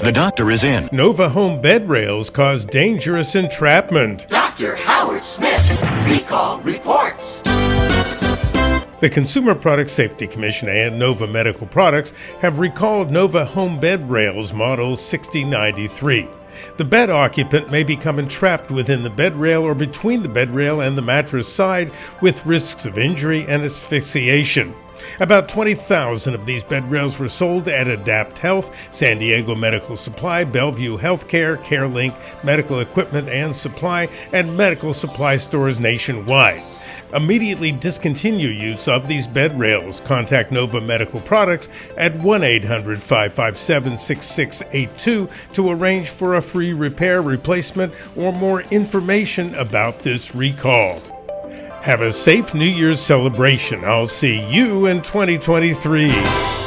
The doctor is in. Nova home bed rails cause dangerous entrapment. Dr. Howard Smith, recall reports. The Consumer Product Safety Commission and Nova Medical Products have recalled Nova home bed rails model 6093. The bed occupant may become entrapped within the bed rail or between the bed rail and the mattress side with risks of injury and asphyxiation. About 20,000 of these bed rails were sold at Adapt Health, San Diego Medical Supply, Bellevue Healthcare, CareLinc, Medical Equipment and Supply, and medical supply stores nationwide. Immediately discontinue use of these bed rails. Contact Nova Medical Products at 1 800 557 6682 to arrange for a free repair, replacement, or more information about this recall. Have a safe New Year's celebration. I'll see you in 2023.